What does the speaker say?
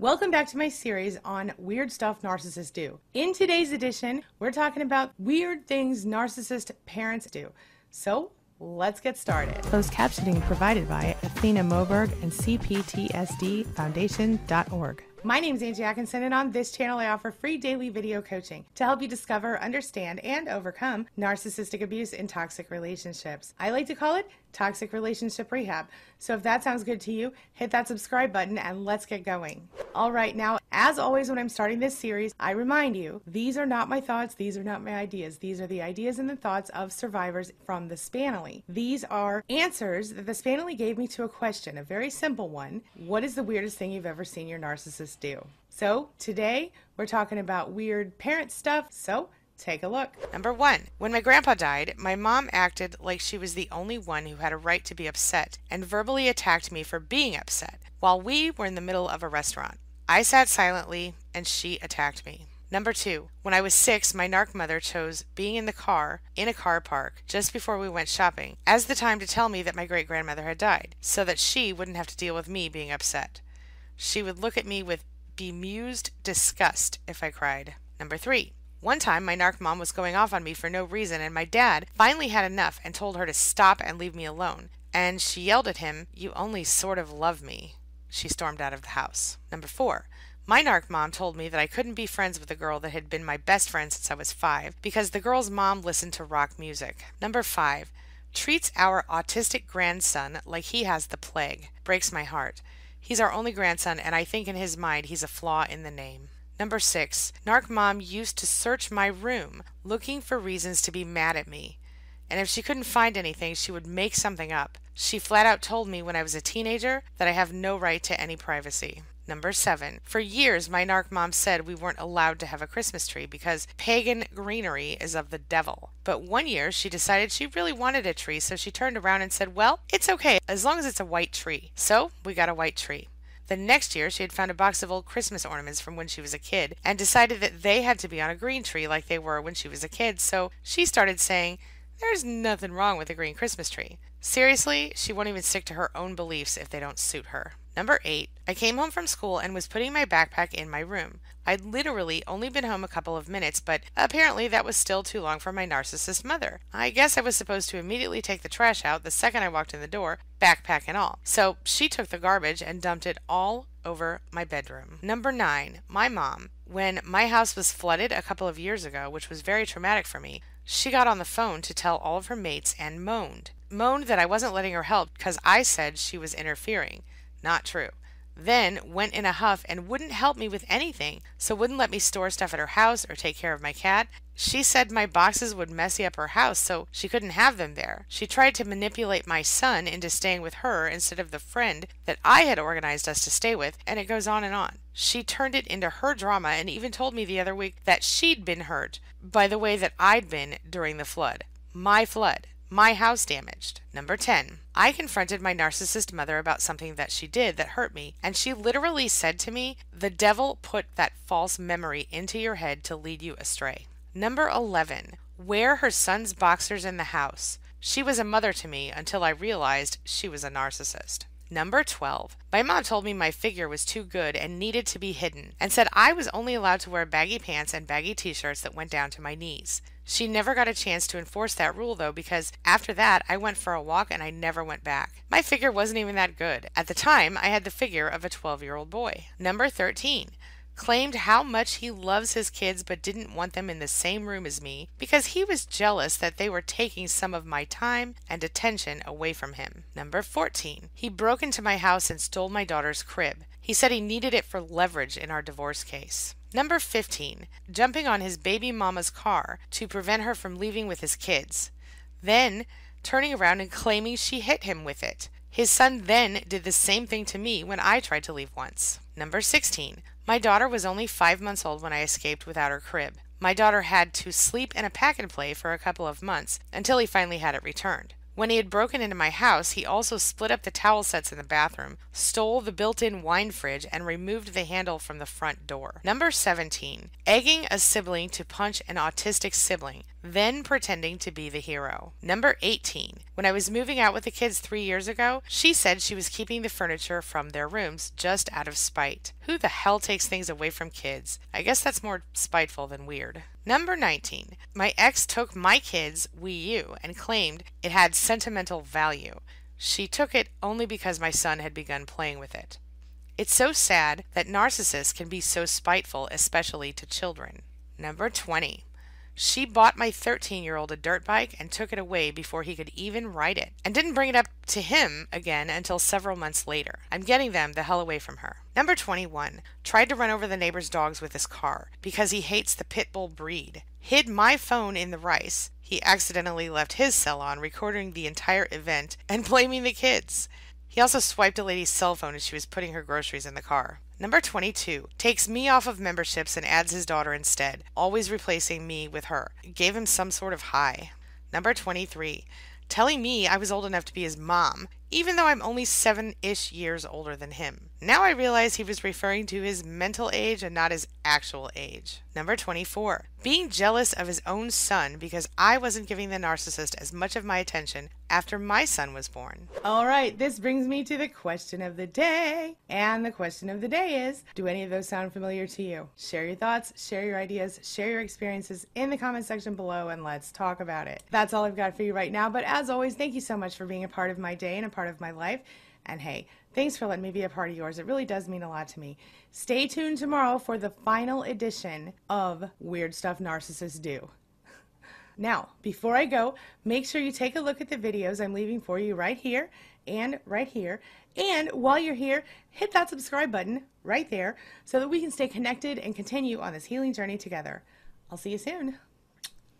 Welcome back to my series on weird stuff narcissists do. In today's edition, we're talking about weird things narcissist parents do. So let's get started. Closed captioning provided by Athena Moberg and CPTSDFoundation.org. My name is Angie Atkinson, and on this channel, I offer free daily video coaching to help you discover, understand, and overcome narcissistic abuse in toxic relationships. I like to call it toxic relationship rehab. So if that sounds good to you, hit that subscribe button and let's get going. All right, now, as always, when I'm starting this series, I remind you these are not my thoughts, these are not my ideas. These are the ideas and the thoughts of survivors from the Spanily. These are answers that the Spanily gave me to a question, a very simple one What is the weirdest thing you've ever seen your narcissist do? So today, we're talking about weird parent stuff. So Take a look. Number one, when my grandpa died, my mom acted like she was the only one who had a right to be upset and verbally attacked me for being upset while we were in the middle of a restaurant. I sat silently and she attacked me. Number two, when I was six, my narc mother chose being in the car, in a car park, just before we went shopping, as the time to tell me that my great grandmother had died, so that she wouldn't have to deal with me being upset. She would look at me with bemused disgust if I cried. Number three, one time, my narc mom was going off on me for no reason, and my dad finally had enough and told her to stop and leave me alone. And she yelled at him, You only sort of love me. She stormed out of the house. Number four. My narc mom told me that I couldn't be friends with a girl that had been my best friend since I was five because the girl's mom listened to rock music. Number five. Treats our autistic grandson like he has the plague. Breaks my heart. He's our only grandson, and I think in his mind he's a flaw in the name. Number six, Narc Mom used to search my room looking for reasons to be mad at me. And if she couldn't find anything, she would make something up. She flat out told me when I was a teenager that I have no right to any privacy. Number seven. For years, my narc mom said we weren't allowed to have a Christmas tree because pagan greenery is of the devil. But one year, she decided she really wanted a tree, so she turned around and said, Well, it's okay as long as it's a white tree. So we got a white tree. The next year, she had found a box of old Christmas ornaments from when she was a kid and decided that they had to be on a green tree like they were when she was a kid, so she started saying, There's nothing wrong with a green Christmas tree. Seriously, she won't even stick to her own beliefs if they don't suit her. Number eight, I came home from school and was putting my backpack in my room. I'd literally only been home a couple of minutes, but apparently that was still too long for my narcissist mother. I guess I was supposed to immediately take the trash out the second I walked in the door, backpack and all. So she took the garbage and dumped it all over my bedroom. Number nine, my mom. When my house was flooded a couple of years ago, which was very traumatic for me, she got on the phone to tell all of her mates and moaned. Moaned that I wasn't letting her help because I said she was interfering. Not true then went in a huff and wouldn't help me with anything, so wouldn't let me store stuff at her house or take care of my cat. She said my boxes would messy up her house, so she couldn't have them there. She tried to manipulate my son into staying with her instead of the friend that I had organized us to stay with, and it goes on and on. She turned it into her drama and even told me the other week that she'd been hurt by the way that I'd been during the flood. My flood my house damaged. Number 10. I confronted my narcissist mother about something that she did that hurt me, and she literally said to me, The devil put that false memory into your head to lead you astray. Number 11. Wear her son's boxers in the house. She was a mother to me until I realized she was a narcissist. Number 12. My mom told me my figure was too good and needed to be hidden, and said I was only allowed to wear baggy pants and baggy t shirts that went down to my knees. She never got a chance to enforce that rule though, because after that I went for a walk and I never went back. My figure wasn't even that good. At the time, I had the figure of a 12 year old boy. Number 13 claimed how much he loves his kids but didn't want them in the same room as me because he was jealous that they were taking some of my time and attention away from him. Number 14. He broke into my house and stole my daughter's crib. He said he needed it for leverage in our divorce case. Number 15. Jumping on his baby mama's car to prevent her from leaving with his kids. Then turning around and claiming she hit him with it. His son then did the same thing to me when I tried to leave once. Number 16. My daughter was only five months old when I escaped without her crib. My daughter had to sleep in a pack and play for a couple of months until he finally had it returned. When he had broken into my house, he also split up the towel sets in the bathroom, stole the built in wine fridge, and removed the handle from the front door. Number 17. Egging a sibling to punch an autistic sibling. Then pretending to be the hero. Number 18. When I was moving out with the kids three years ago, she said she was keeping the furniture from their rooms just out of spite. Who the hell takes things away from kids? I guess that's more spiteful than weird. Number 19. My ex took my kids' Wii U and claimed it had sentimental value. She took it only because my son had begun playing with it. It's so sad that narcissists can be so spiteful, especially to children. Number 20. She bought my 13 year old a dirt bike and took it away before he could even ride it, and didn't bring it up to him again until several months later. I'm getting them the hell away from her. Number 21. Tried to run over the neighbor's dogs with his car because he hates the pit bull breed. Hid my phone in the rice. He accidentally left his cell on, recording the entire event and blaming the kids. He also swiped a lady's cell phone as she was putting her groceries in the car. Number 22 takes me off of memberships and adds his daughter instead, always replacing me with her. Gave him some sort of high. Number 23 telling me I was old enough to be his mom, even though I'm only seven ish years older than him. Now I realize he was referring to his mental age and not his actual age. Number 24. Being jealous of his own son because I wasn't giving the narcissist as much of my attention after my son was born. All right, this brings me to the question of the day. And the question of the day is Do any of those sound familiar to you? Share your thoughts, share your ideas, share your experiences in the comment section below, and let's talk about it. That's all I've got for you right now. But as always, thank you so much for being a part of my day and a part of my life. And hey, thanks for letting me be a part of yours. It really does mean a lot to me. Stay tuned tomorrow for the final edition of Weird Stuff Narcissists Do. Now, before I go, make sure you take a look at the videos I'm leaving for you right here and right here. And while you're here, hit that subscribe button right there so that we can stay connected and continue on this healing journey together. I'll see you soon.